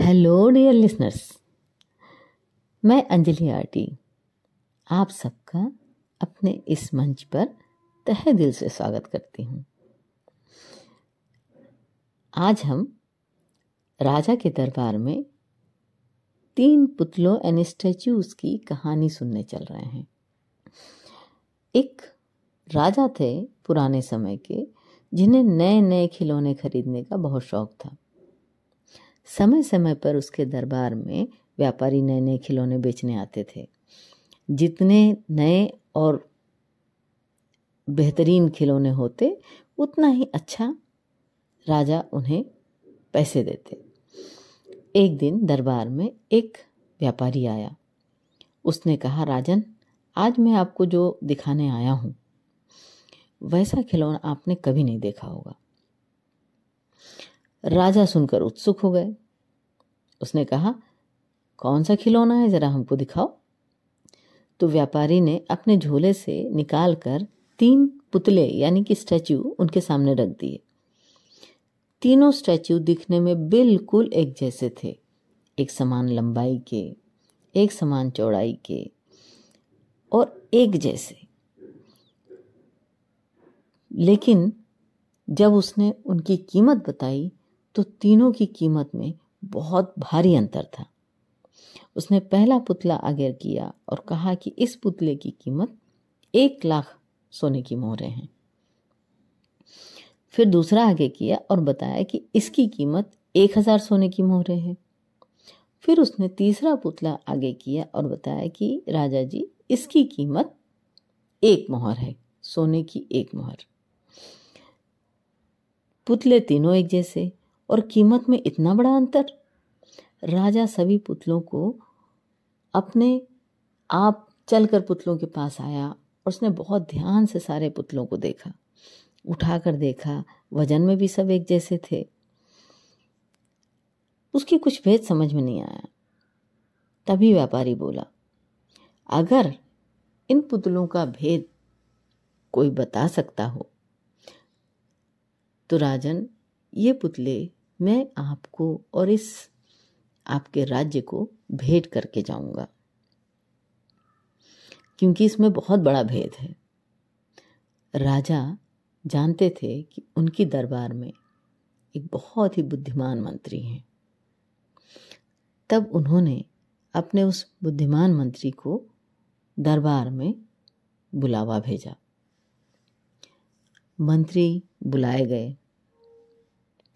Hello dear listeners मैं Anjali RT आप सबका अपने इस मंच पर तहे दिल से स्वागत करती हूँ। आज हम राजा के दरबार में तीन पुतलों एंड स्टैचूज की कहानी सुनने चल रहे हैं। एक राजा थे पुराने समय के, जिन्हें नए नए खिलौने खरीदने का बहुत शौक था। समय समय पर उसके दरबार में व्यापारी नए नए खिलौने बेचने आते थे। जितने नए और बेहतरीन खिलौने होते, उतना ही अच्छा राजा उन्हें पैसे देते। एक दिन दरबार में एक व्यापारी आया। उसने कहा, राजन, आज मैं आपको जो दिखाने आया हूँ, वैसा खिलौना आपने कभी नहीं देखा होगा। राजा सुनकर उत्सुक हो गए। उसने कहा, कौन सा खिलौना है? ज़रा हमको दिखाओ। तो व्यापारी ने अपने झोले से निकाल कर तीन पुतले, यानी कि स्टैचू, उनके सामने रख दिए। तीनों स्टैचू दिखने में बिल्कुल एक जैसे थे। एक समान लंबाई के, एक समान चौड़ाई के, और एक जैसे। लेकिन जब उसने उनकी कीमत बताई तो तीनों की कीमत में बहुत भारी अंतर था। उसने पहला पुतला आगे किया और कहा कि इस पुतले की कीमत एक लाख सोने की मोहरें हैं। फिर दूसरा आगे किया और बताया कि इसकी कीमत एक हज़ार सोने की मोहरें हैं। फिर उसने तीसरा पुतला आगे किया और बताया कि राजा जी, इसकी कीमत एक मोहर है, सोने की एक मोहर। पुतले तीनों एक जैसे और कीमत में इतना बड़ा अंतर? राजा सभी पुतलों को अपने आप चलकर पुतलों के पास आया और उसने बहुत ध्यान से सारे पुतलों को देखा, उठाकर देखा, वज़न में भी सब एक जैसे थे। उसकी कुछ भेद समझ में नहीं आया। तभी व्यापारी बोला, अगर इन पुतलों का भेद कोई बता सकता हो तो राजन, ये पुतले मैं आपको और इस आपके राज्य को भेंट करके जाऊँगा। क्योंकि इसमें बहुत बड़ा भेद है। राजा जानते थे कि उनकी दरबार में एक बहुत ही बुद्धिमान मंत्री हैं। तब उन्होंने अपने उस बुद्धिमान मंत्री को दरबार में बुलावा भेजा। मंत्री बुलाए गए।